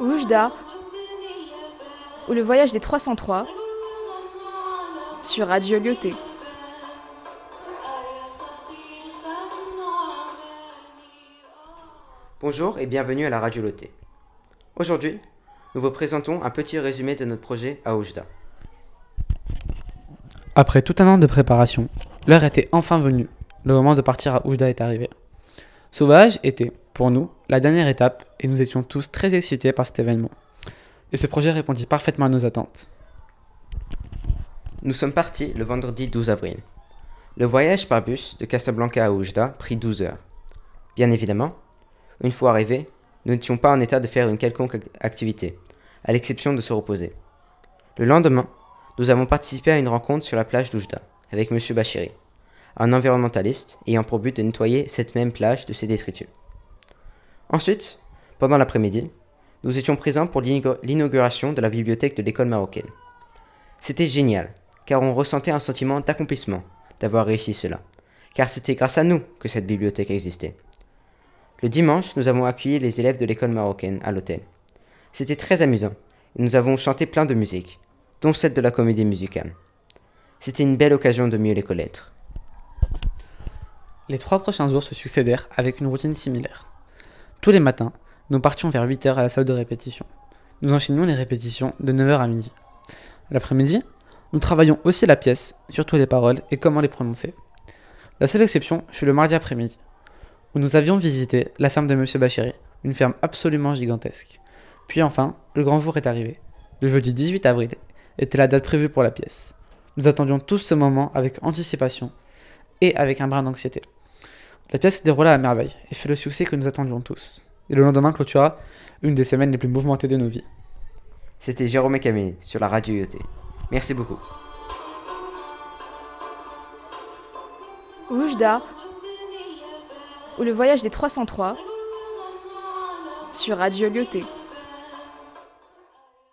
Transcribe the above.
Oujda ou le voyage des 303 sur Radio Lyoté. Bonjour et bienvenue à la Radio Lyoté. Aujourd'hui, nous vous présentons un petit résumé de notre projet à Oujda. Après tout un an de préparation, l'heure était enfin venue. Le moment de partir à Oujda est arrivé. Sauvage était, pour nous, la dernière étape et nous étions tous très excités par cet événement. Et ce projet répondit parfaitement à nos attentes. Nous sommes partis le vendredi 12 avril. Le voyage par bus de Casablanca à Oujda prit 12 heures. Bien évidemment, une fois arrivés, nous n'étions pas en état de faire une quelconque activité, à l'exception de se reposer. Le lendemain, nous avons participé à une rencontre sur la plage d'Oujda avec M. Bachiri, un environnementaliste ayant pour but de nettoyer cette même plage de ses détritus. Ensuite, pendant l'après-midi, nous étions présents pour l'inauguration de la bibliothèque de l'école marocaine. C'était génial, car on ressentait un sentiment d'accomplissement d'avoir réussi cela, car c'était grâce à nous que cette bibliothèque existait. Le dimanche, nous avons accueilli les élèves de l'école marocaine à l'hôtel. C'était très amusant, et nous avons chanté plein de musique, dont celle de la comédie musicale. C'était une belle occasion de mieux les connaître. Les trois prochains jours se succédèrent avec une routine similaire. Tous les matins, nous partions vers 8h à la salle de répétition. Nous enchaînions les répétitions de 9h à midi. L'après-midi, nous travaillions aussi la pièce, surtout les paroles et comment les prononcer. La seule exception fut le mardi après-midi, où nous avions visité la ferme de M. Bachiri, une ferme absolument gigantesque. Puis enfin, le grand jour est arrivé. Le jeudi 18 avril était la date prévue pour la pièce. Nous attendions tous ce moment avec anticipation et avec un brin d'anxiété. La pièce se déroula à merveille et fut le succès que nous attendions tous. Et le lendemain clôtura une des semaines les plus mouvementées de nos vies. C'était Jérôme et Camille sur la radio IoT. Merci beaucoup. Oujda ou le voyage des 303 sur Radio Lyoté.